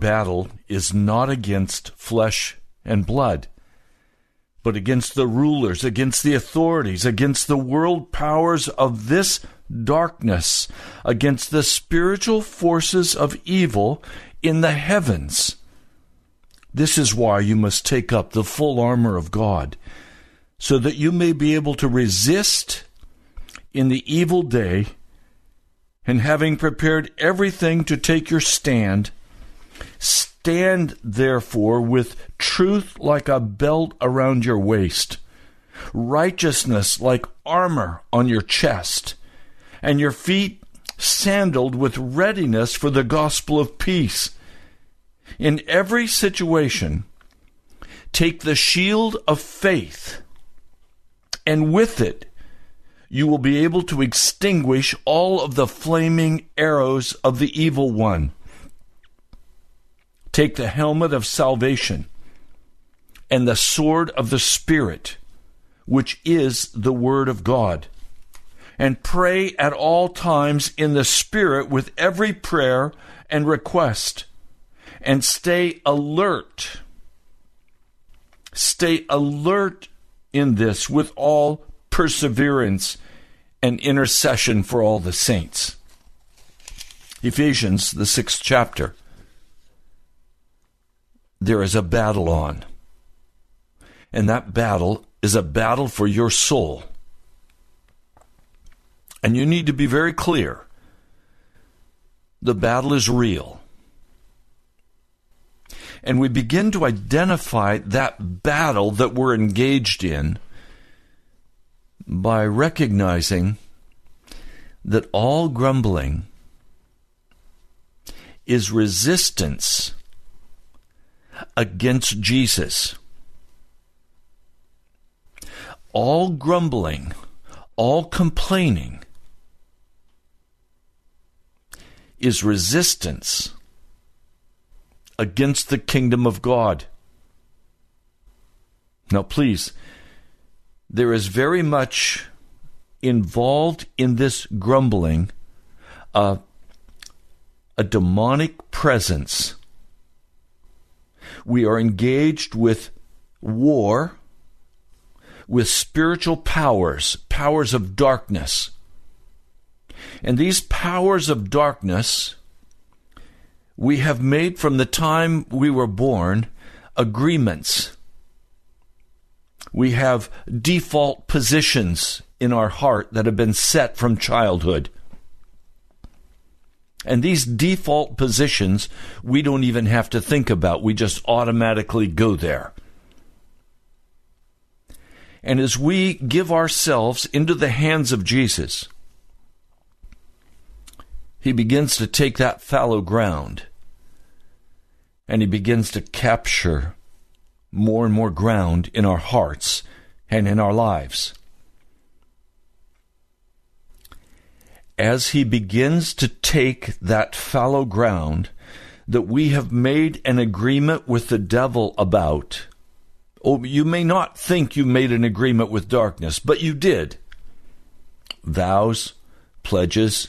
Battle is not against flesh and blood, but against the rulers, against the authorities, against the world powers of this darkness, against the spiritual forces of evil in the heavens. This is why you must take up the full armor of God, so that you may be able to resist in the evil day, and having prepared everything to take your stand, Stand therefore with truth like a belt around your waist, righteousness like armor on your chest, and your feet sandaled with readiness for the gospel of peace. In every situation, take the shield of faith, and with it, you will be able to extinguish all of the flaming arrows of the evil one. Take the helmet of salvation and the sword of the Spirit, which is the Word of God. And pray at all times in the Spirit with every prayer and request. And stay alert. Stay alert in this with all perseverance and intercession for all the saints. Ephesians, the sixth chapter there is a battle on. And that battle is a battle for your soul. And you need to be very clear the battle is real. And we begin to identify that battle that we're engaged in by recognizing that all grumbling is resistance against Jesus. All grumbling, all complaining is resistance against the kingdom of God. Now, please, there is very much involved in this grumbling a a demonic presence. We are engaged with war, with spiritual powers, powers of darkness. And these powers of darkness, we have made from the time we were born agreements. We have default positions in our heart that have been set from childhood. And these default positions, we don't even have to think about. We just automatically go there. And as we give ourselves into the hands of Jesus, he begins to take that fallow ground and he begins to capture more and more ground in our hearts and in our lives. As he begins to take that fallow ground that we have made an agreement with the devil about, oh, you may not think you made an agreement with darkness, but you did. Vows, pledges,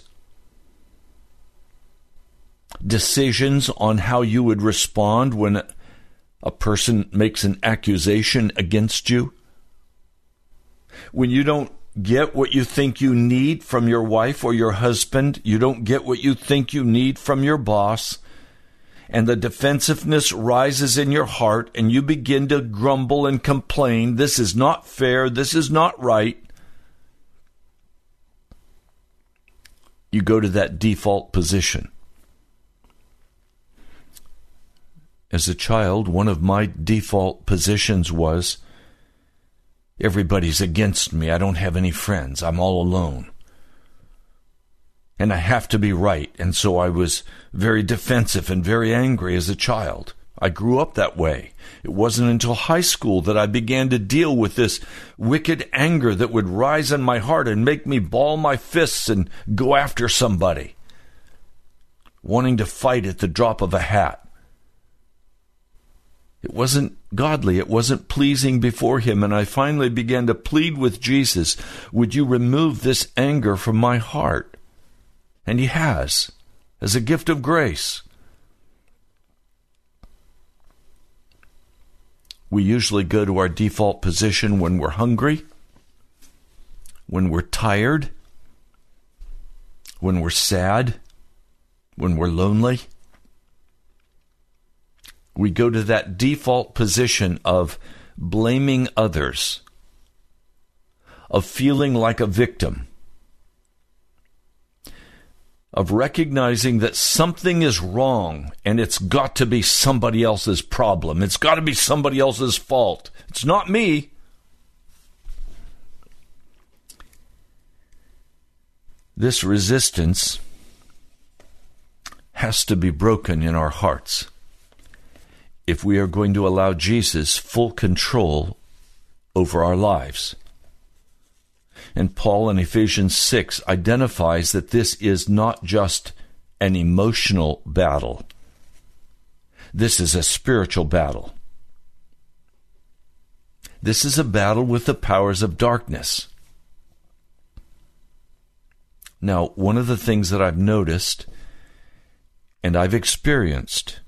decisions on how you would respond when a person makes an accusation against you. When you don't get what you think you need from your wife or your husband, you don't get what you think you need from your boss, and the defensiveness rises in your heart, and you begin to grumble and complain, this is not fair, this is not right. You go to that default position. As a child, one of my default positions was everybody's against me. I don't have any friends. I'm all alone. And I have to be right. And so I was very defensive and very angry as a child. I grew up that way. It wasn't until high school that I began to deal with this wicked anger that would rise in my heart and make me ball my fists and go after somebody, wanting to fight at the drop of a hat. It wasn't godly. It wasn't pleasing before Him. And I finally began to plead with Jesus, Would you remove this anger from my heart? And He has, as a gift of grace. We usually go to our default position when we're hungry, when we're tired, when we're sad, when we're lonely we go to that default position of blaming others, of feeling like a victim, of recognizing that something is wrong and it's got to be somebody else's problem. It's got to be somebody else's fault. It's not me. This resistance has to be broken in our hearts if we are going to allow Jesus full control over our lives. And Paul in Ephesians 6 identifies that this is not just an emotional battle, this is a spiritual battle. This is a battle with the powers of darkness. Now, one of the things that I've noticed and I've experienced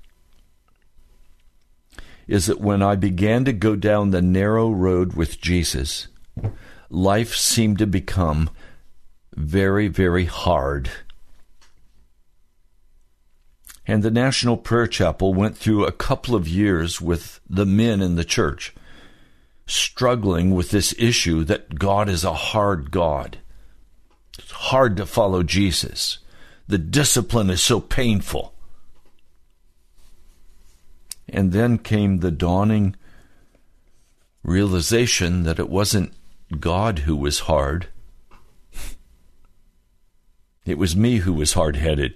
is that when I began to go down the narrow road with Jesus, life seemed to become very, very hard. And the National Prayer Chapel went through a couple of years with the men in the church, struggling with this issue that God is a hard God. It's hard to follow Jesus. The discipline is so painful. And then came the dawning realization that it wasn't God who was hard. It was me who was hard headed.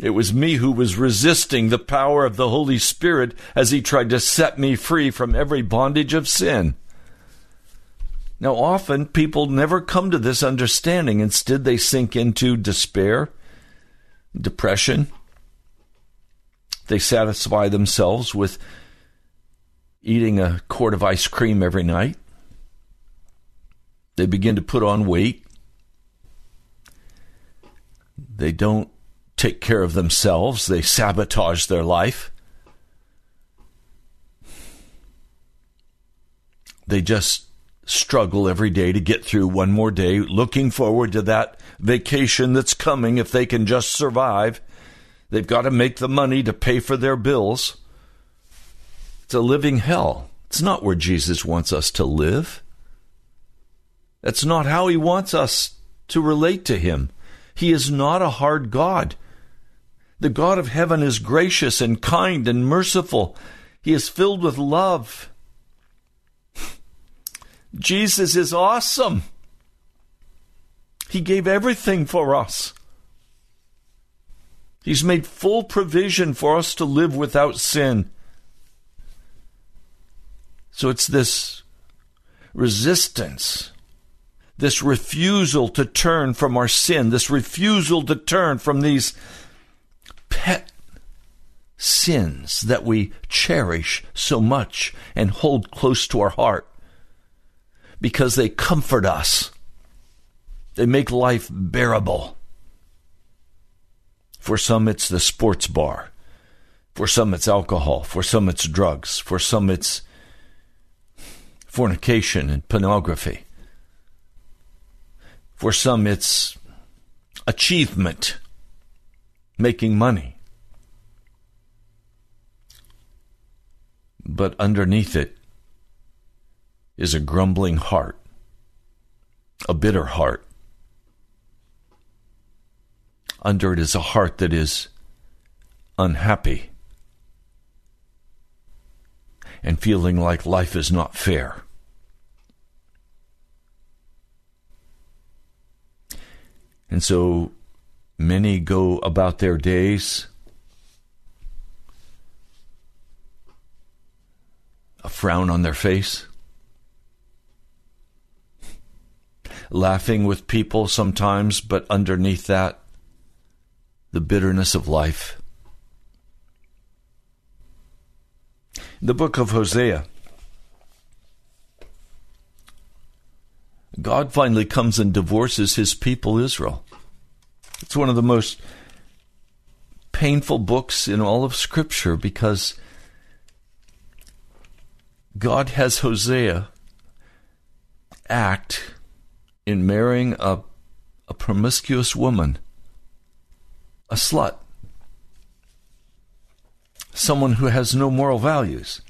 It was me who was resisting the power of the Holy Spirit as He tried to set me free from every bondage of sin. Now, often people never come to this understanding. Instead, they sink into despair, depression, they satisfy themselves with eating a quart of ice cream every night. They begin to put on weight. They don't take care of themselves, they sabotage their life. They just struggle every day to get through one more day, looking forward to that vacation that's coming if they can just survive. They've got to make the money to pay for their bills. It's a living hell. It's not where Jesus wants us to live. That's not how he wants us to relate to him. He is not a hard God. The God of heaven is gracious and kind and merciful. He is filled with love. Jesus is awesome. He gave everything for us. He's made full provision for us to live without sin. So it's this resistance, this refusal to turn from our sin, this refusal to turn from these pet sins that we cherish so much and hold close to our heart because they comfort us. They make life bearable. For some, it's the sports bar. For some, it's alcohol. For some, it's drugs. For some, it's fornication and pornography. For some, it's achievement, making money. But underneath it is a grumbling heart, a bitter heart. Under it is a heart that is unhappy and feeling like life is not fair. And so many go about their days a frown on their face, laughing with people sometimes, but underneath that, the bitterness of life. The book of Hosea. God finally comes and divorces his people, Israel. It's one of the most painful books in all of Scripture because God has Hosea act in marrying a, a promiscuous woman, a slut someone who has no moral values.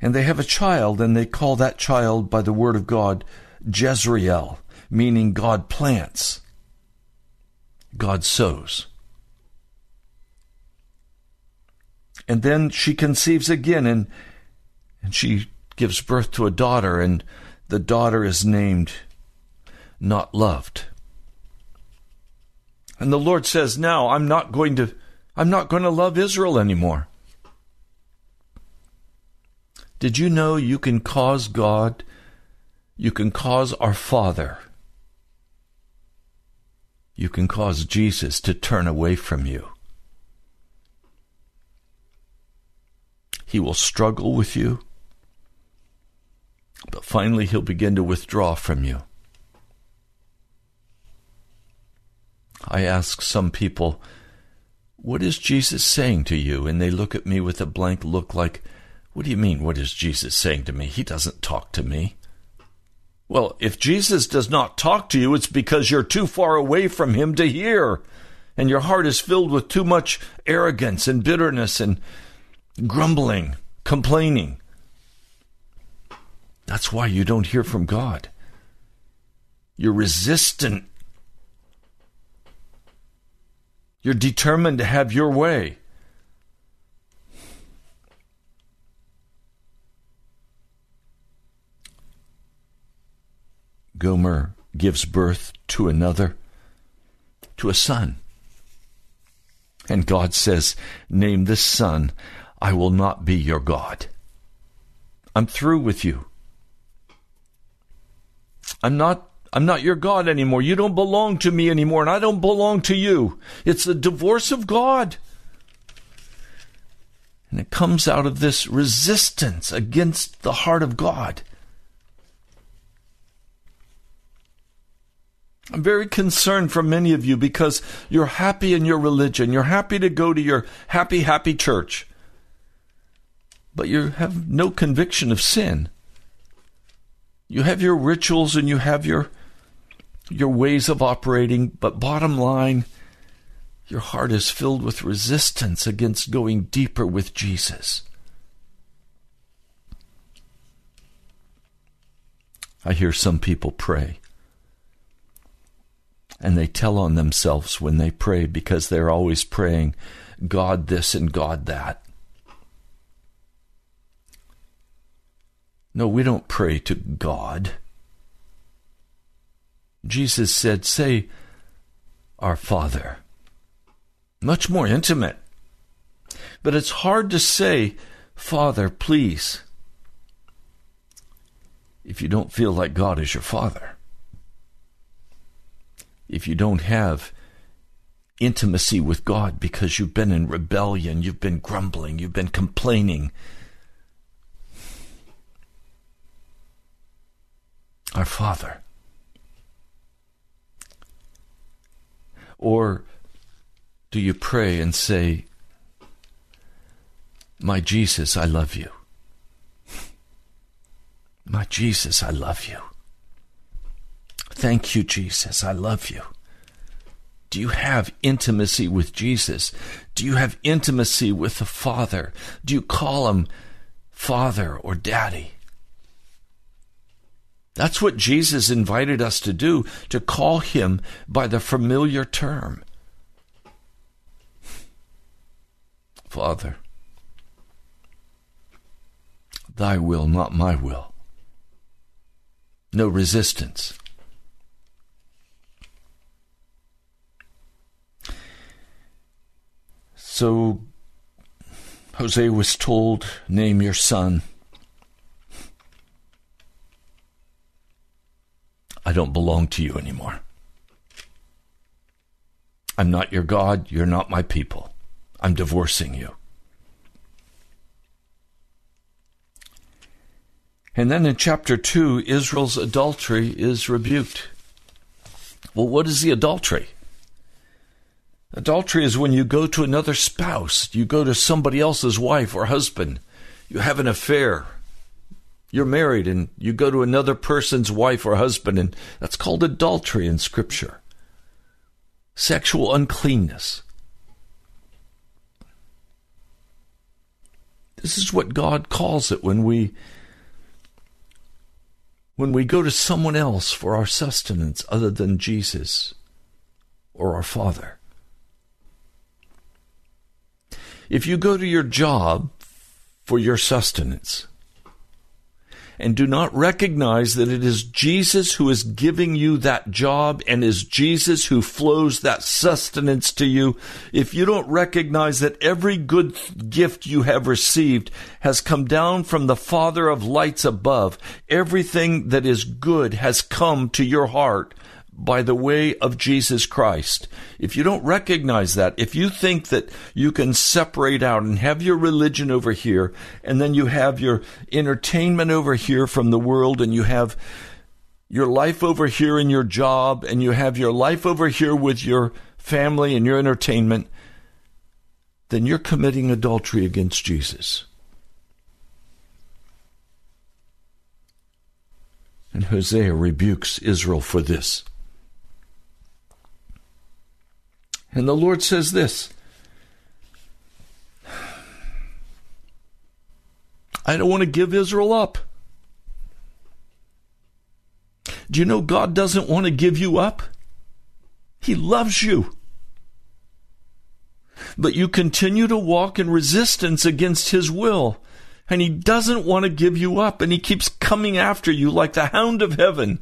And they have a child, and they call that child, by the word of God, Jezreel, meaning God plants, God sows. And then she conceives again, and, and she gives birth to a daughter, and the daughter is named Not Loved. And the Lord says, "Now I'm not going to I'm not going to love Israel anymore." Did you know you can cause God, you can cause our Father, you can cause Jesus to turn away from you? He will struggle with you, but finally he'll begin to withdraw from you. I ask some people, What is Jesus saying to you? And they look at me with a blank look like, What do you mean, what is Jesus saying to me? He doesn't talk to me. Well, if Jesus does not talk to you, it's because you're too far away from him to hear. And your heart is filled with too much arrogance and bitterness and grumbling, complaining. That's why you don't hear from God. You're resistant You're determined to have your way. Gomer gives birth to another, to a son. And God says, Name this son, I will not be your God. I'm through with you. I'm not I'm not your God anymore. You don't belong to me anymore, and I don't belong to you. It's the divorce of God. And it comes out of this resistance against the heart of God. I'm very concerned for many of you because you're happy in your religion. You're happy to go to your happy, happy church. But you have no conviction of sin. You have your rituals and you have your your ways of operating, but bottom line, your heart is filled with resistance against going deeper with Jesus. I hear some people pray. And they tell on themselves when they pray because they're always praying, God this and God that. No, we don't pray to God. Jesus said, Say, Our Father. Much more intimate. But it's hard to say, Father, please, if you don't feel like God is your Father. If you don't have intimacy with God because you've been in rebellion, you've been grumbling, you've been complaining. Our Father. Or do you pray and say, My Jesus, I love you? My Jesus, I love you. Thank you, Jesus, I love you. Do you have intimacy with Jesus? Do you have intimacy with the Father? Do you call him Father or Daddy? That's what Jesus invited us to do, to call him by the familiar term. Father, thy will, not my will. No resistance. So Hosea was told, Name your son. I don't belong to you anymore. I'm not your God. You're not my people. I'm divorcing you. And then in chapter 2, Israel's adultery is rebuked. Well, what is the adultery? Adultery is when you go to another spouse, you go to somebody else's wife or husband, you have an affair, you're married and you go to another person's wife or husband, and that's called adultery in Scripture. Sexual uncleanness. This is what God calls it when we when we go to someone else for our sustenance other than Jesus or our Father. If you go to your job for your sustenance, and do not recognize that it is Jesus who is giving you that job and is Jesus who flows that sustenance to you, if you don't recognize that every good gift you have received has come down from the Father of lights above, everything that is good has come to your heart by the way of Jesus Christ. If you don't recognize that, if you think that you can separate out and have your religion over here, and then you have your entertainment over here from the world, and you have your life over here in your job, and you have your life over here with your family and your entertainment, then you're committing adultery against Jesus. And Hosea rebukes Israel for this. And the Lord says this I don't want to give Israel up. Do you know God doesn't want to give you up? He loves you. But you continue to walk in resistance against His will. And He doesn't want to give you up. And He keeps coming after you like the hound of heaven.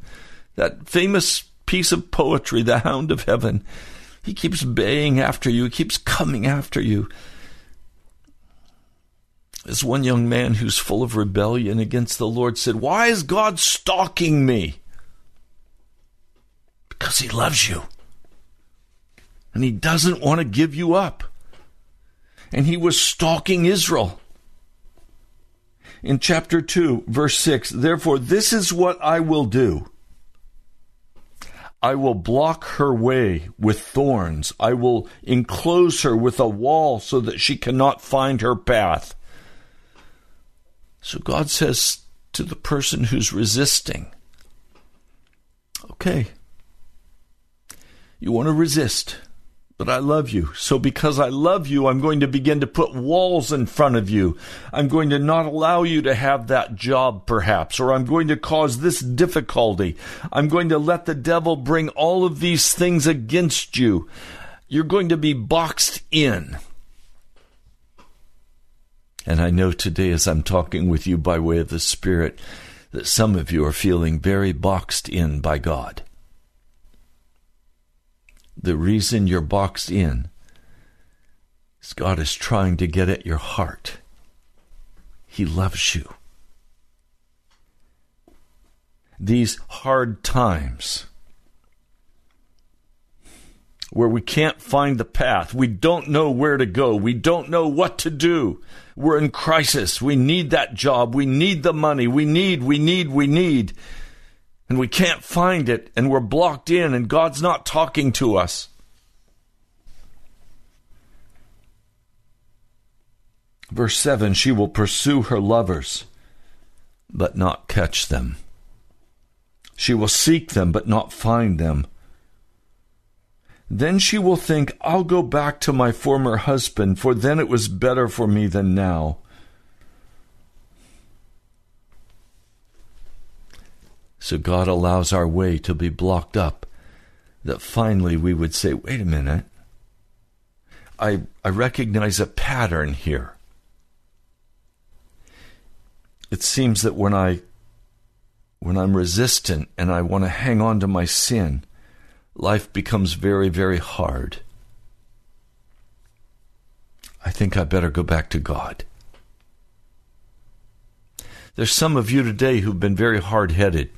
That famous piece of poetry, the hound of heaven. He keeps baying after you, he keeps coming after you. This one young man who's full of rebellion against the Lord said, Why is God stalking me? Because he loves you. And he doesn't want to give you up. And he was stalking Israel. In chapter 2, verse 6, therefore, this is what I will do. I will block her way with thorns. I will enclose her with a wall so that she cannot find her path. So God says to the person who's resisting, okay, you want to resist but I love you. So because I love you, I'm going to begin to put walls in front of you. I'm going to not allow you to have that job, perhaps, or I'm going to cause this difficulty. I'm going to let the devil bring all of these things against you. You're going to be boxed in. And I know today, as I'm talking with you by way of the Spirit, that some of you are feeling very boxed in by God the reason you're boxed in is God is trying to get at your heart. He loves you. These hard times where we can't find the path, we don't know where to go, we don't know what to do. We're in crisis. We need that job. We need the money. We need, we need, we need and we can't find it and we're blocked in and God's not talking to us. Verse 7 She will pursue her lovers, but not catch them. She will seek them, but not find them. Then she will think, I'll go back to my former husband, for then it was better for me than now. So God allows our way to be blocked up that finally we would say, wait a minute. I, I recognize a pattern here. It seems that when I when I'm resistant and I want to hang on to my sin, life becomes very, very hard. I think I better go back to God. There's some of you today who've been very hard headed.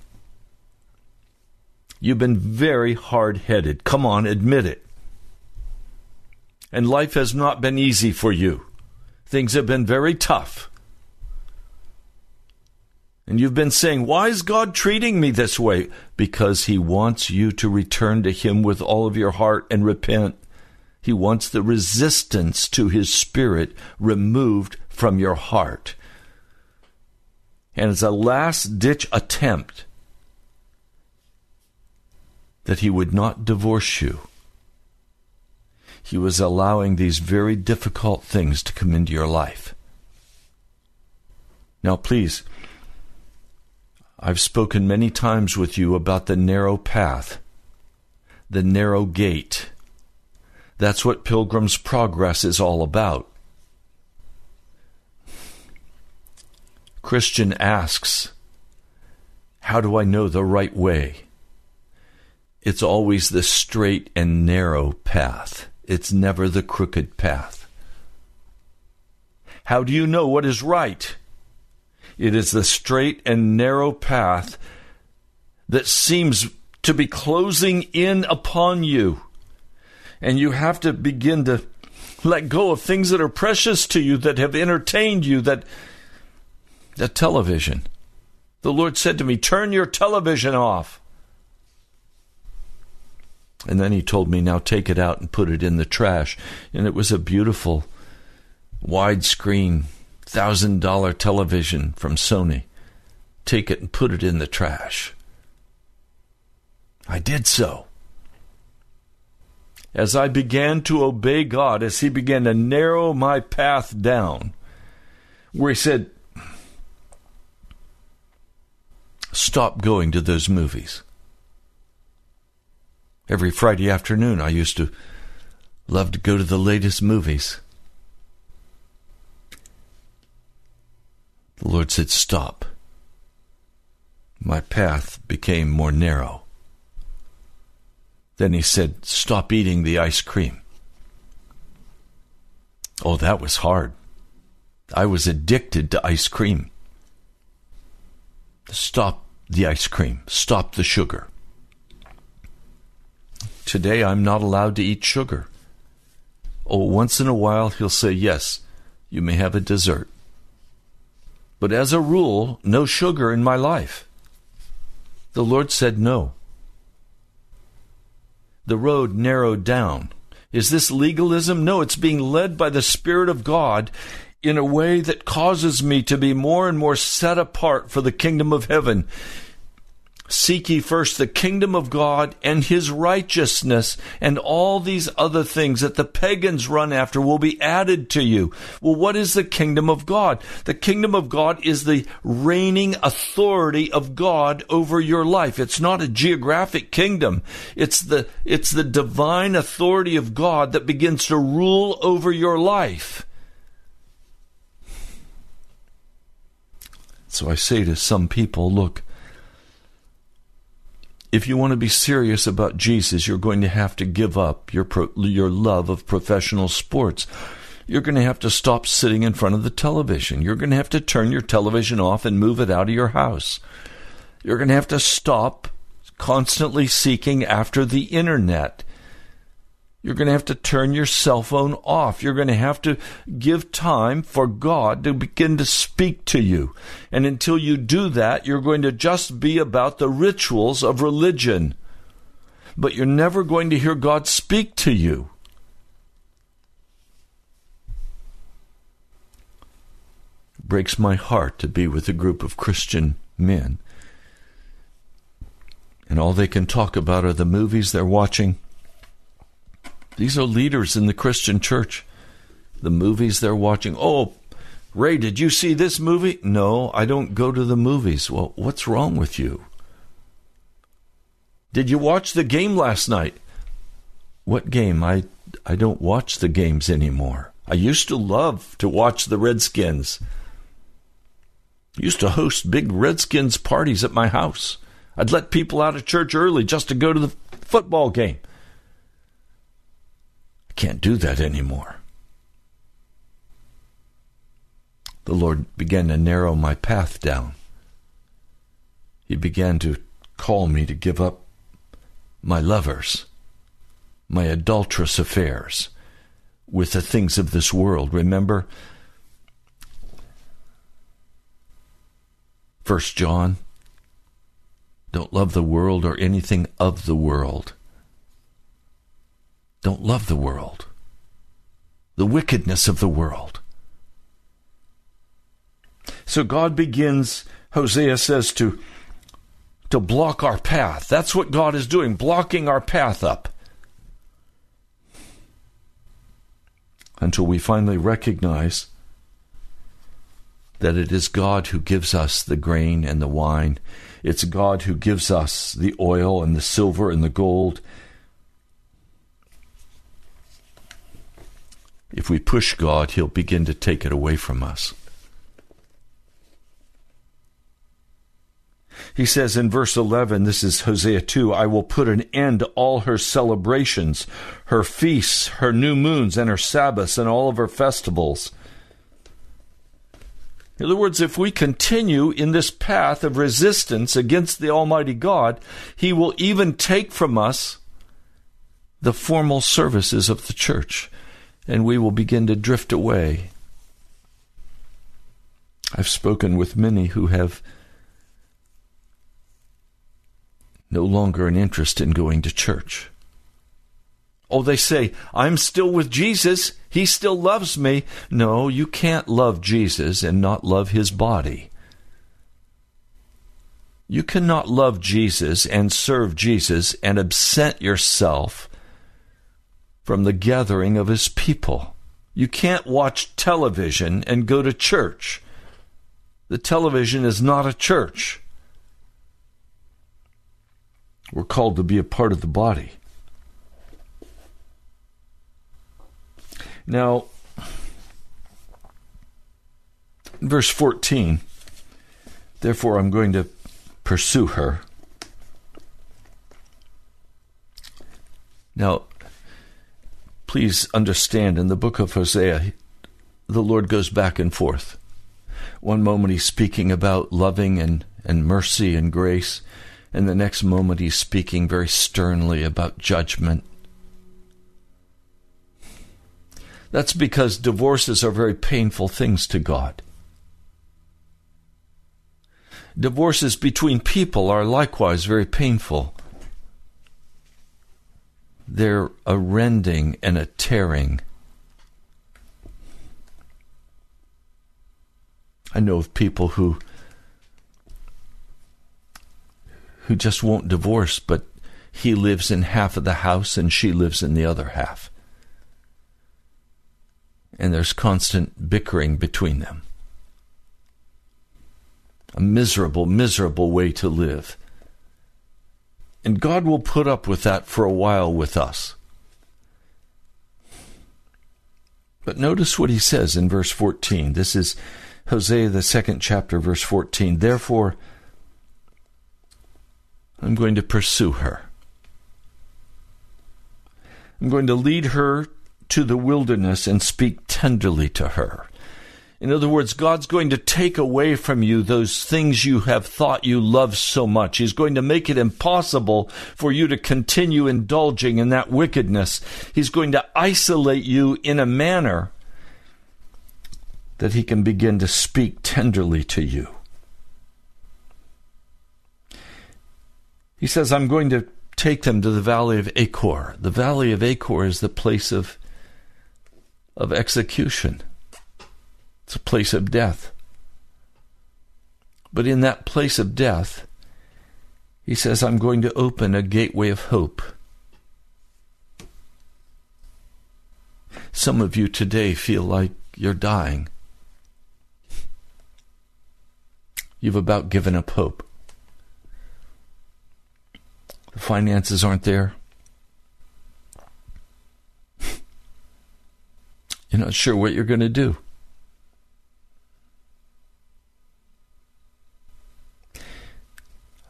You've been very hard headed. Come on, admit it. And life has not been easy for you. Things have been very tough. And you've been saying, Why is God treating me this way? Because He wants you to return to Him with all of your heart and repent. He wants the resistance to His Spirit removed from your heart. And as a last ditch attempt, that he would not divorce you. He was allowing these very difficult things to come into your life. Now, please, I've spoken many times with you about the narrow path, the narrow gate. That's what Pilgrim's Progress is all about. Christian asks, How do I know the right way? It's always the straight and narrow path. It's never the crooked path. How do you know what is right? It is the straight and narrow path that seems to be closing in upon you. And you have to begin to let go of things that are precious to you, that have entertained you, that the television. The Lord said to me, Turn your television off. And then he told me, now take it out and put it in the trash. And it was a beautiful widescreen, thousand dollar television from Sony. Take it and put it in the trash. I did so. As I began to obey God, as He began to narrow my path down, where He said, Stop going to those movies. Every Friday afternoon, I used to love to go to the latest movies. The Lord said, Stop. My path became more narrow. Then He said, Stop eating the ice cream. Oh, that was hard. I was addicted to ice cream. Stop the ice cream. Stop the sugar. Today I'm not allowed to eat sugar. Oh, once in a while he'll say, Yes, you may have a dessert. But as a rule, no sugar in my life. The Lord said no. the road narrowed down. Is this legalism? No, it's being led by the Spirit of God in a way that causes me to be more and more set apart for the kingdom of heaven. Seek ye first the kingdom of God and his righteousness, and all these other things that the pagans run after will be added to you. Well, what is the kingdom of God? The kingdom of God is the reigning authority of God over your life. It's not a geographic kingdom. It's the, it's the divine authority of God that begins to rule over your life. So I say to some people, look, if you want to be serious about Jesus, you're going to have to give up your pro- your love of professional sports. You're going to have to stop sitting in front of the television. You're going to have to turn your television off and move it out of your house. You're going to have to stop constantly seeking after the internet. You're going to have to turn your cell phone off. You're going to have to give time for God to begin to speak to you. And until you do that, you're going to just be about the rituals of religion. But you're never going to hear God speak to you. It breaks my heart to be with a group of Christian men. And all they can talk about are the movies they're watching these are leaders in the Christian church. The movies they're watching. Oh, Ray, did you see this movie? No, I don't go to the movies. Well, what's wrong with you? Did you watch the game last night? What game? I I don't watch the games anymore. I used to love to watch the Redskins. Used to host big Redskins parties at my house. I'd let people out of church early just to go to the football game. Can't do that anymore. The Lord began to narrow my path down. He began to call me to give up my lovers, my adulterous affairs with the things of this world. Remember, First John, don't love the world or anything of the world. Don't love the world, the wickedness of the world. So God begins, Hosea says, to, to block our path. That's what God is doing, blocking our path up. Until we finally recognize that it is God who gives us the grain and the wine. It's God who gives us the oil and the silver and the gold. If we push God, He'll begin to take it away from us. He says in verse 11, this is Hosea 2, I will put an end to all her celebrations, her feasts, her new moons, and her Sabbaths, and all of her festivals. In other words, if we continue in this path of resistance against the Almighty God, He will even take from us the formal services of the church and we will begin to drift away. I've spoken with many who have no longer an interest in going to church. Oh, they say, I'm still with Jesus. He still loves me. No, you can't love Jesus and not love his body. You cannot love Jesus and serve Jesus and absent yourself from the gathering of his people. You can't watch television and go to church. The television is not a church. We're called to be a part of the body. Now, verse 14, therefore I'm going to pursue her. Now, please understand in the book of Hosea, the Lord goes back and forth. One moment he's speaking about loving and, and mercy and grace, and the next moment he's speaking very sternly about judgment. That's because divorces are very painful things to God. Divorces between people are likewise very painful. They're a rending and a tearing. I know of people who who just won't divorce, but he lives in half of the house and she lives in the other half. And there's constant bickering between them. A miserable, miserable way to live. And God will put up with that for a while with us. But notice what he says in verse 14. This is Hosea, the second chapter, verse 14. Therefore, I'm going to pursue her. I'm going to lead her to the wilderness and speak tenderly to her. In other words, God's going to take away from you those things you have thought you loved so much. He's going to make it impossible for you to continue indulging in that wickedness. He's going to isolate you in a manner that He can begin to speak tenderly to you. He says, I'm going to take them to the valley of Achor. The valley of Achor is the place of, of execution. It's a place of death. But in that place of death, he says, I'm going to open a gateway of hope. Some of you today feel like you're dying. You've about given up hope. The finances aren't there. You're not sure what you're going to do.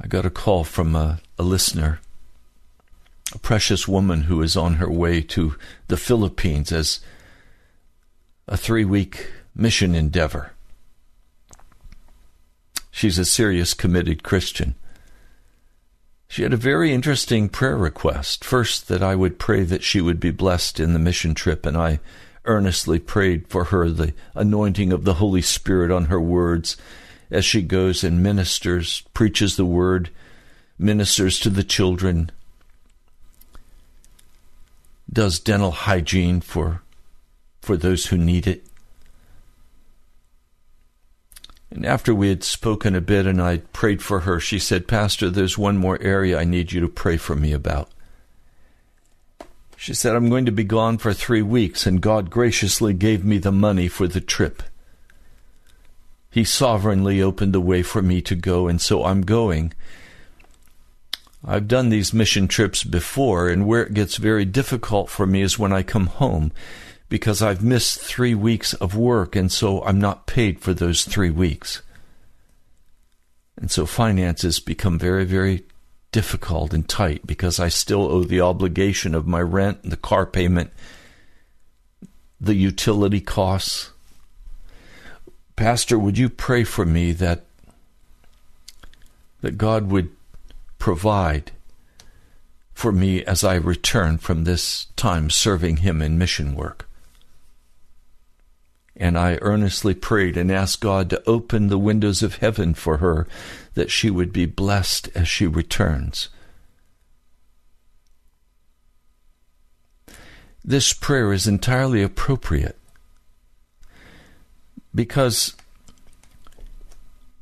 I got a call from a, a listener, a precious woman who is on her way to the Philippines as a three week mission endeavor. She's a serious, committed Christian. She had a very interesting prayer request. First, that I would pray that she would be blessed in the mission trip, and I earnestly prayed for her the anointing of the Holy Spirit on her words as she goes and ministers, preaches the word, ministers to the children, does dental hygiene for for those who need it. And after we had spoken a bit and I prayed for her, she said, Pastor, there's one more area I need you to pray for me about. She said, I'm going to be gone for three weeks, and God graciously gave me the money for the trip. He sovereignly opened the way for me to go, and so I'm going. I've done these mission trips before, and where it gets very difficult for me is when I come home because I've missed three weeks of work, and so I'm not paid for those three weeks. And so finances become very, very difficult and tight because I still owe the obligation of my rent, the car payment, the utility costs. Pastor, would you pray for me that that God would provide for me as I return from this time serving him in mission work? And I earnestly prayed and asked God to open the windows of heaven for her that she would be blessed as she returns. This prayer is entirely appropriate because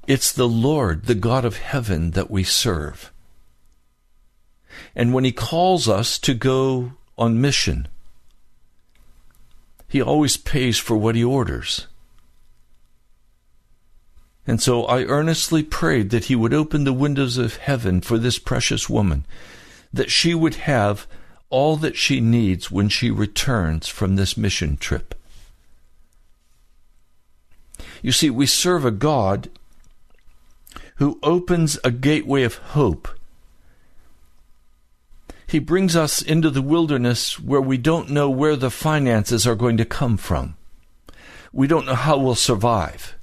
it's the Lord, the God of heaven, that we serve. And when He calls us to go on mission, He always pays for what He orders. And so I earnestly prayed that He would open the windows of heaven for this precious woman, that she would have all that she needs when she returns from this mission trip. You see, we serve a God who opens a gateway of hope. He brings us into the wilderness where we don't know where the finances are going to come from. We don't know how we'll survive.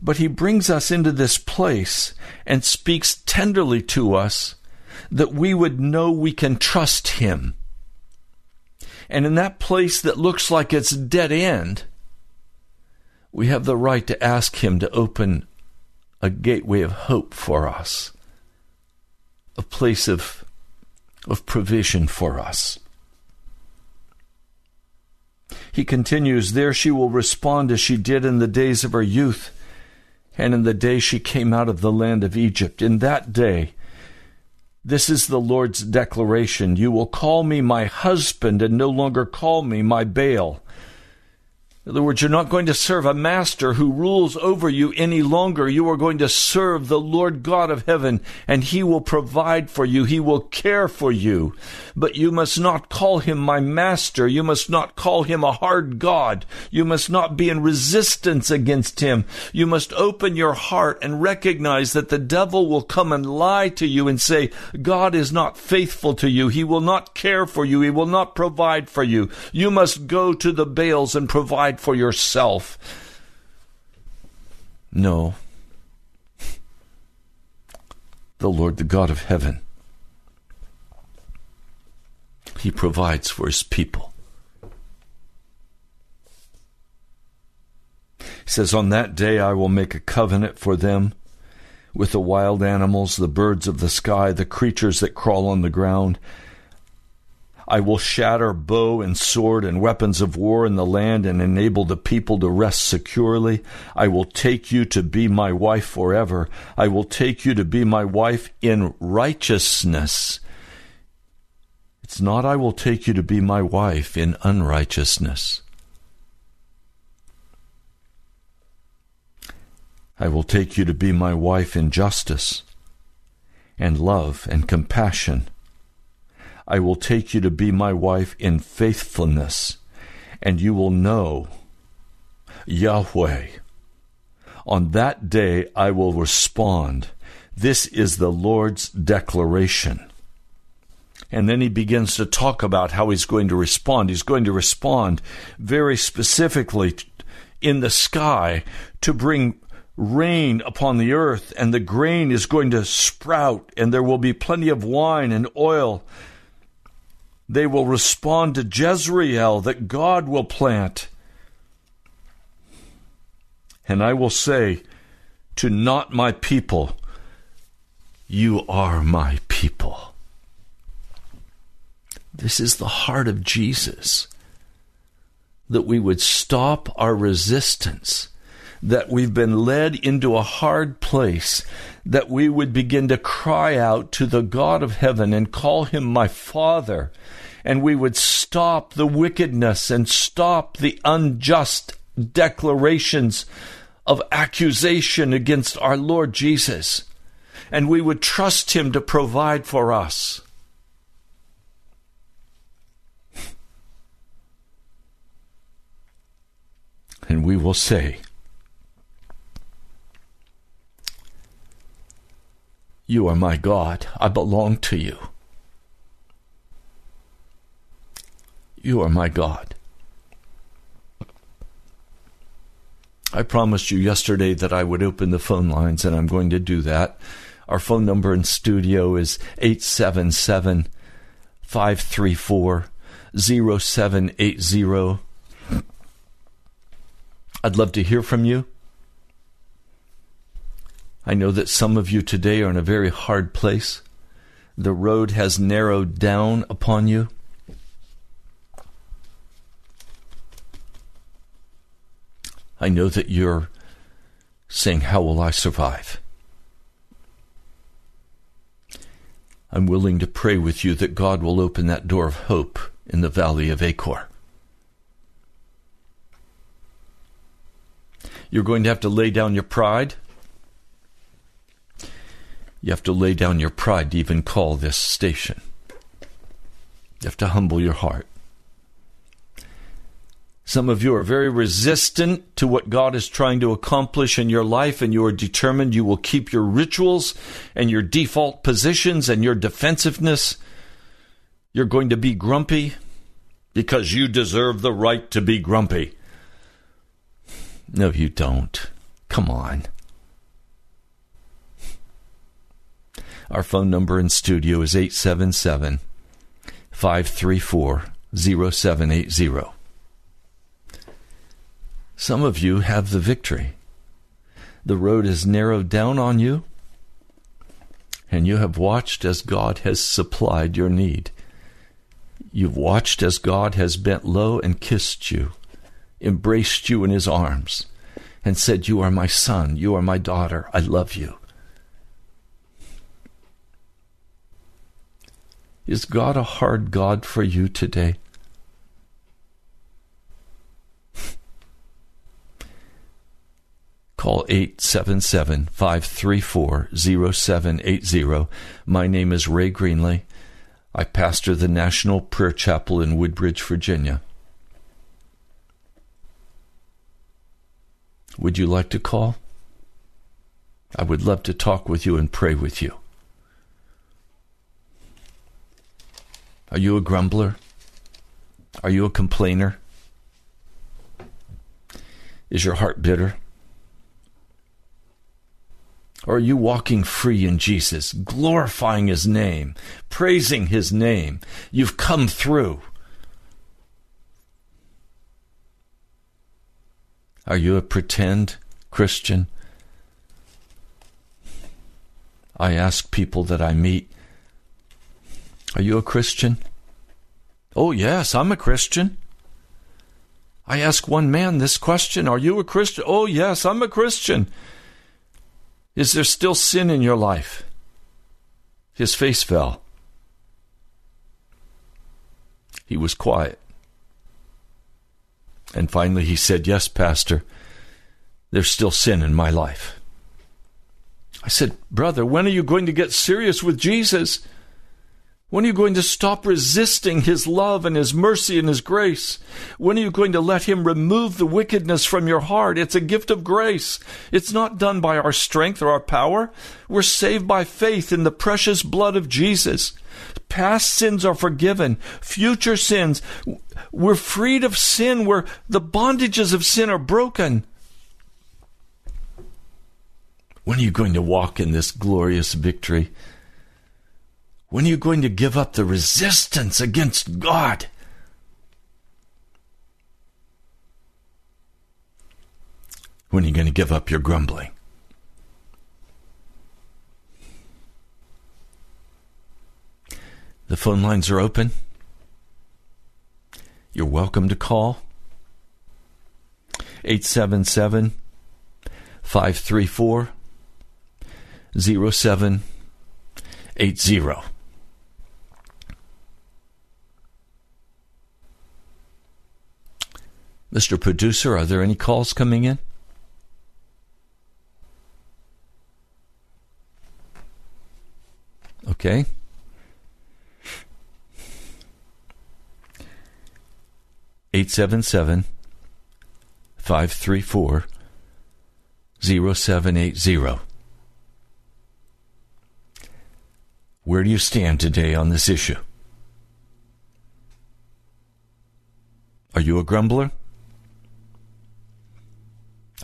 But He brings us into this place and speaks tenderly to us that we would know we can trust Him. And in that place that looks like it's dead end, we have the right to ask Him to open a gateway of hope for us, a place of of provision for us. He continues, There she will respond as she did in the days of her youth and in the day she came out of the land of Egypt. In that day, this is the Lord's declaration You will call me my husband and no longer call me my Baal. In other words, you're not going to serve a master who rules over you any longer. You are going to serve the Lord God of heaven, and he will provide for you. He will care for you. But you must not call him my master. You must not call him a hard God. You must not be in resistance against him. You must open your heart and recognize that the devil will come and lie to you and say, God is not faithful to you. He will not care for you. He will not provide for you. You must go to the Baals and provide for yourself. No. The Lord, the God of heaven, He provides for His people. He says, On that day I will make a covenant for them with the wild animals, the birds of the sky, the creatures that crawl on the ground I will shatter bow and sword and weapons of war in the land and enable the people to rest securely. I will take you to be my wife forever. I will take you to be my wife in righteousness. It's not, I will take you to be my wife in unrighteousness. I will take you to be my wife in justice and love and compassion I will take you to be my wife in faithfulness, and you will know Yahweh. On that day I will respond. This is the Lord's declaration. And then he begins to talk about how he's going to respond. He's going to respond very specifically in the sky to bring rain upon the earth, and the grain is going to sprout, and there will be plenty of wine and oil they will respond to Jezreel that God will plant. And I will say to not my people, You are my people. This is the heart of Jesus. That we would stop our resistance, that we've been led into a hard place, that we would begin to cry out to the God of heaven and call him my Father, and we would stop the wickedness and stop the unjust declarations of accusation against our Lord Jesus, and we would trust him to provide for us. And we will say, You are my God. I belong to you. You are my God. I promised you yesterday that I would open the phone lines, and I'm going to do that. Our phone number in studio is 877 534 0780. I'd love to hear from you. I know that some of you today are in a very hard place. The road has narrowed down upon you. I know that you're saying, How will I survive? I'm willing to pray with you that God will open that door of hope in the valley of Achor. You're going to have to lay down your pride. You have to lay down your pride to even call this station. You have to humble your heart. Some of you are very resistant to what God is trying to accomplish in your life, and you are determined you will keep your rituals and your default positions and your defensiveness. You're going to be grumpy because you deserve the right to be grumpy. No, you don't. Come on. Our phone number in studio is 877 534 0780. Some of you have the victory. The road is narrowed down on you, And you have watched as God has supplied your need. You've watched as God has bent low and kissed you, embraced you in his arms, and said, You are my son, you are my daughter, I love you. Is God a hard God for you today? Call 877 534 0780. My name is Ray Greenley. I pastor the National Prayer Chapel in Woodbridge, Virginia. Would you like to call? I would love to talk with you and pray with you. Are you a grumbler? Are you a complainer? Is your heart bitter? Or are you walking free in Jesus, glorifying His name, praising His name? You've come through. Are you a pretend Christian? I ask people that I meet, Are you a Christian? Oh, yes, I'm a Christian. I ask one man this question Are you a Christian? Oh, yes, I'm a Christian. Is there still sin in your life? His face fell. He was quiet. And finally he said, Yes, Pastor, there's still sin in my life. I said, Brother, when are you going to get serious with Jesus? When are you going to stop resisting His love and His mercy and His grace? When are you going to let Him remove the wickedness from your heart? It's a gift of grace. It's not done by our strength or our power. We're saved by faith in the precious blood of Jesus. Past sins are forgiven. Future sins, we're freed of sin where the bondages of sin are broken. When are you going to walk in this glorious victory? When are you going to give up the resistance against God? When are you going to give up your grumbling? The phone lines are open. You're welcome to call. 877 534 0780. Mr. Producer, are there any calls coming in? Okay. Eight seven seven five three four zero seven eight zero. Where do you stand today on this issue? Are you a grumbler?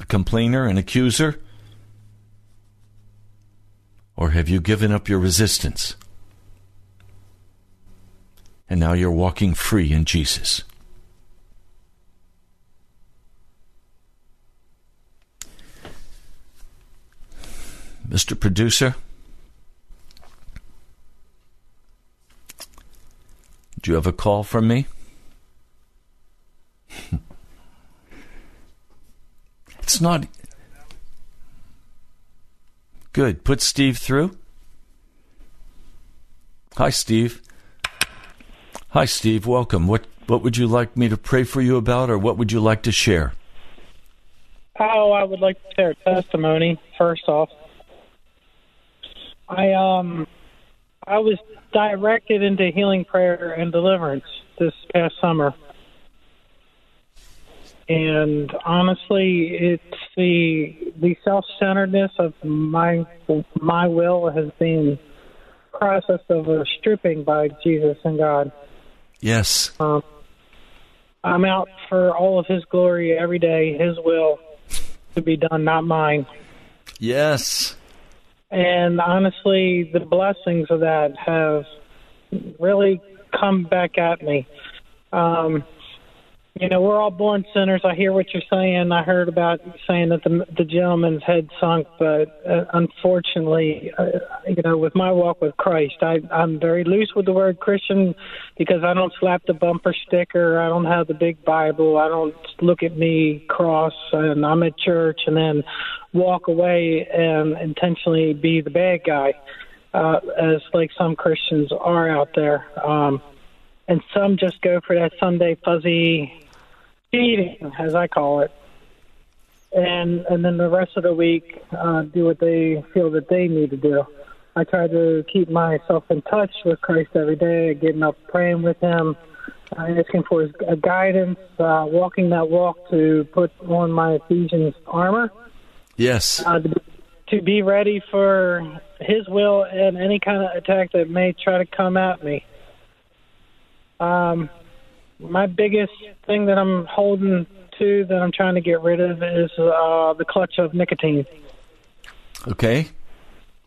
A complainer, an accuser? Or have you given up your resistance? And now you're walking free in Jesus. Mr. Producer, do you have a call from me? It's not. Good. Put Steve through. Hi, Steve. Hi, Steve. Welcome. What What would you like me to pray for you about, or what would you like to share? Oh, I would like to share a testimony. First off, I um, I was directed into healing prayer and deliverance this past summer and honestly, it's the the self centeredness of my my will has been processed of a stripping by Jesus and God. Yes. Um, I'm out for all of His glory every day, His will to be done, not mine. Yes. And honestly, the blessings of that have really come back at me. Um, you know, we're all born sinners. I hear what you're saying. I heard about saying that the the gentleman's head sunk, but uh, unfortunately, uh, you know, with my walk with Christ, I, I'm very loose with the word Christian because I don't slap the bumper sticker. I don't have the big Bible. I don't look at me cross and I'm at church and then walk away and intentionally be the bad guy, uh, as like some Christians are out there. Um, and some just go for that Sunday fuzzy feeding, as I call it, and and then the rest of the week uh, do what they feel that they need to do. I try to keep myself in touch with Christ every day, getting up, praying with Him, uh, asking for His uh, guidance, uh, walking that walk to put on my Ephesians armor. Yes. Uh, to, to be ready for His will and any kind of attack that may try to come at me. Um, my biggest thing that I'm holding to that I'm trying to get rid of is uh, the clutch of nicotine, Okay.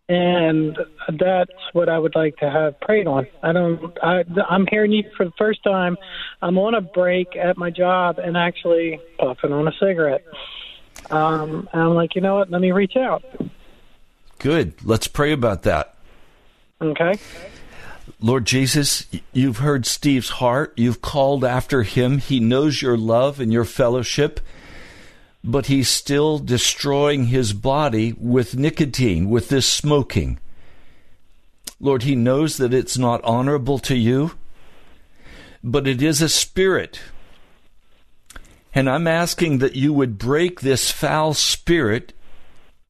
and that's what I would like to have prayed on. I don't. I, I'm hearing you for the first time. I'm on a break at my job and actually puffing on a cigarette. Um, and I'm like, you know what? Let me reach out. Good. Let's pray about that. Okay. Lord Jesus, you've heard Steve's heart. You've called after him. He knows your love and your fellowship, but he's still destroying his body with nicotine, with this smoking. Lord, he knows that it's not honorable to you, but it is a spirit. And I'm asking that you would break this foul spirit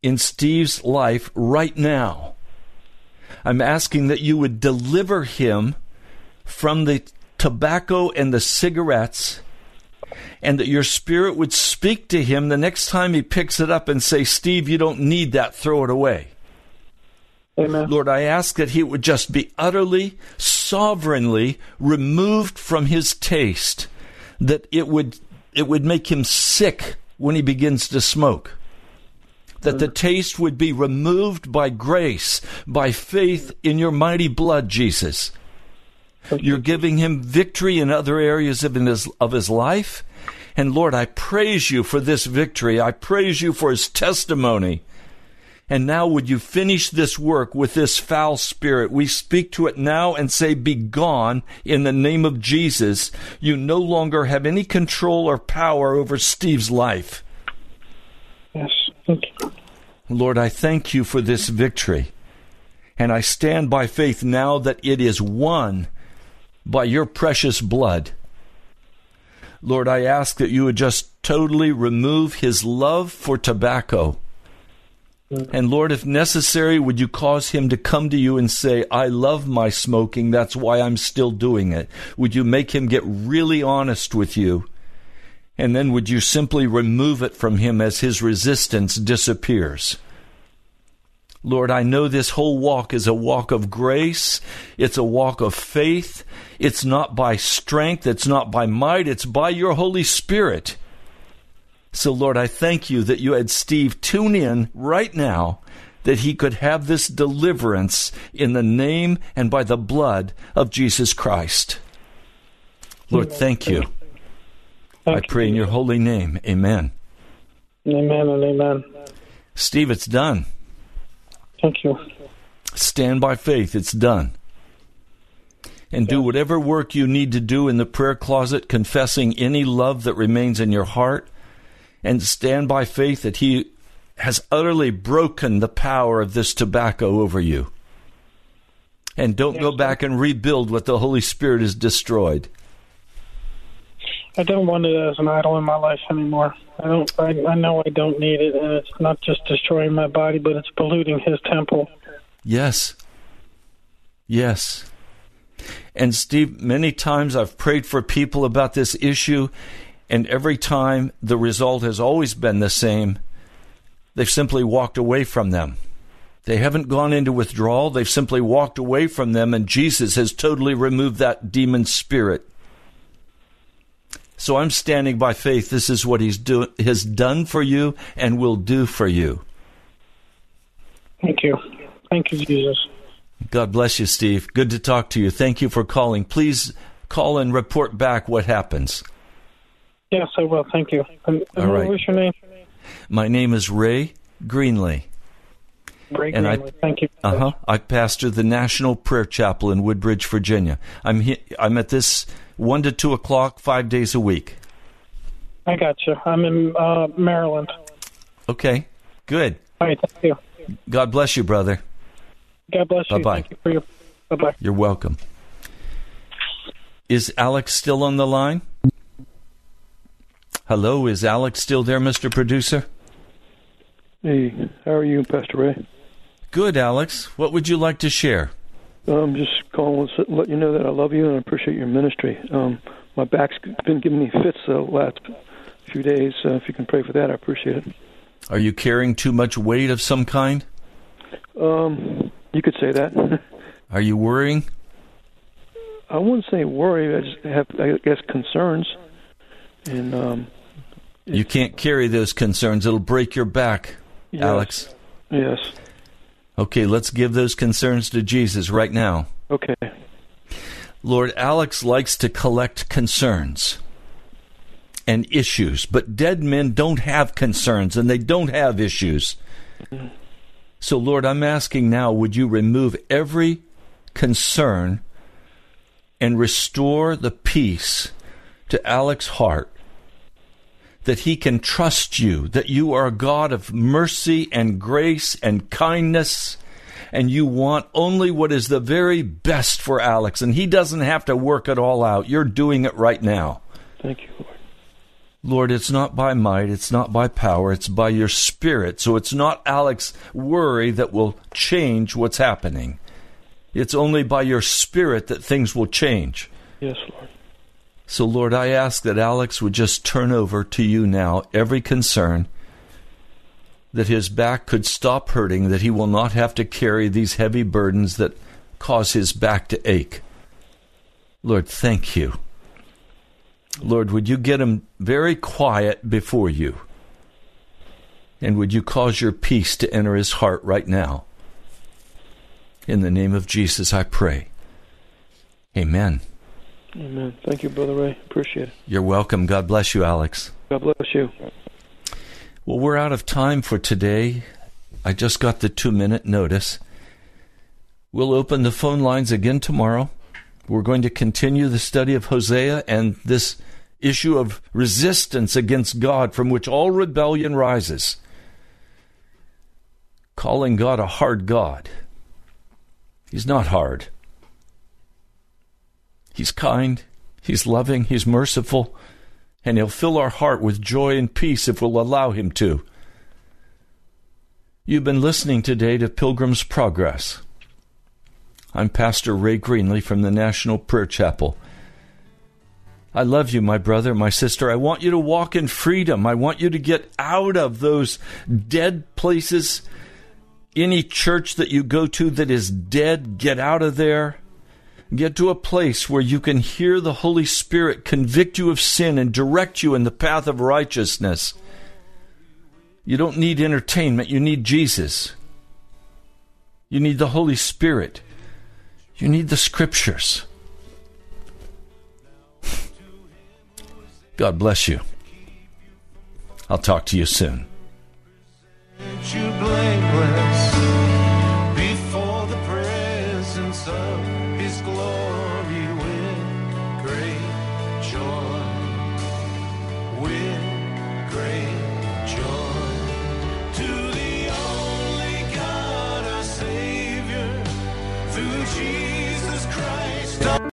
in Steve's life right now. I'm asking that you would deliver him from the tobacco and the cigarettes, and that your spirit would speak to him the next time he picks it up and say, Steve, you don't need that, throw it away. Amen. Lord, I ask that he would just be utterly, sovereignly removed from his taste, that it would it would make him sick when he begins to smoke. That the taste would be removed by grace, by faith in your mighty blood, Jesus. You're giving him victory in other areas of his, of his life. And Lord, I praise you for this victory. I praise you for his testimony. And now would you finish this work with this foul spirit? We speak to it now and say, Be gone in the name of Jesus. You no longer have any control or power over Steve's life. Yes. Lord, I thank you for this victory. And I stand by faith now that it is won by your precious blood. Lord, I ask that you would just totally remove his love for tobacco. And Lord, if necessary, would you cause him to come to you and say, I love my smoking, that's why I'm still doing it? Would you make him get really honest with you? And then would you simply remove it from him as his resistance disappears? Lord, I know this whole walk is a walk of grace. It's a walk of faith. It's not by strength. It's not by might. It's by your Holy Spirit. So, Lord, I thank you that you had Steve tune in right now that he could have this deliverance in the name and by the blood of Jesus Christ. Lord, thank you. I Thank pray in your holy name. Amen. Amen and amen. Steve, it's done. Thank you. Stand by faith. It's done. And do whatever work you need to do in the prayer closet, confessing any love that remains in your heart, and stand by faith that He has utterly broken the power of this tobacco over you. And don't go back and rebuild what the Holy Spirit has destroyed. I don't want it as an idol in my life anymore. I don't. I, I know I don't need it, and it's not just destroying my body, but it's polluting His temple. Yes. Yes. And Steve, many times I've prayed for people about this issue, and every time the result has always been the same. They've simply walked away from them. They haven't gone into withdrawal, they've simply walked away from them, and Jesus has totally removed that demon spirit. So I'm standing by faith. This is what He's do- has done for you and will do for you. Thank you. Thank you, Jesus. God bless you, Steve. Good to talk to you. Thank you for calling. Please call and report back what happens. Yes, I will. Thank you. And, and All right. What was your name? My name is Ray Greenley. Ray And I- Thank you. Uh huh. I pastor the National Prayer Chapel in Woodbridge, Virginia. I'm he- I'm at this one to two o'clock, five days a week. I got you. I'm in uh, Maryland. Okay, good. All right. Thank you. God bless you, brother. God bless you. Bye-bye. Thank you for your. Bye bye. You're welcome. Is Alex still on the line? Hello, is Alex still there, Mr. Producer? Hey, how are you, Pastor Ray? Good, Alex. What would you like to share? I'm just calling to let you know that I love you and I appreciate your ministry. Um, my back's been giving me fits the last few days. Uh, if you can pray for that, I appreciate it. Are you carrying too much weight of some kind? Um, you could say that. Are you worrying? I wouldn't say worry. I just have, I guess, concerns. And um, You can't carry those concerns. It'll break your back, yes, Alex. Yes. Okay, let's give those concerns to Jesus right now. Okay. Lord, Alex likes to collect concerns and issues, but dead men don't have concerns and they don't have issues. So, Lord, I'm asking now, would you remove every concern and restore the peace to Alex's heart that he can trust you, that you are a God of mercy and grace and kindness, and you want only what is the very best for Alex, and he doesn't have to work it all out. You're doing it right now. Thank you, Lord. Lord, it's not by might, it's not by power, it's by your spirit. So it's not Alex's worry that will change what's happening. It's only by your spirit that things will change. Yes, Lord. So, Lord, I ask that Alex would just turn over to you now every concern, that his back could stop hurting, that he will not have to carry these heavy burdens that cause his back to ache. Lord, thank you. Lord, would you get him very quiet before you? And would you cause your peace to enter his heart right now? In the name of Jesus, I pray. Amen. Amen. Thank you, Brother Ray. Appreciate it. You're welcome. God bless you, Alex. God bless you. Well, we're out of time for today. I just got the two minute notice. We'll open the phone lines again tomorrow. We're going to continue the study of Hosea and this issue of resistance against God from which all rebellion rises. Calling God a hard God. He's not hard. He's kind, He's loving, He's merciful, and He'll fill our heart with joy and peace if we'll allow Him to. You've been listening today to Pilgrim's Progress. I'm Pastor Ray Greenley from the National Prayer Chapel. I love you, my brother, my sister. I want you to walk in freedom. I want you to get out of those dead places. Any church that you go to that is dead, get out of there. Get to a place where you can hear the Holy Spirit convict you of sin and direct you in the path of righteousness. You don't need entertainment, you need Jesus. You need the Holy Spirit. You need the Scriptures. God bless you. I'll talk to you soon.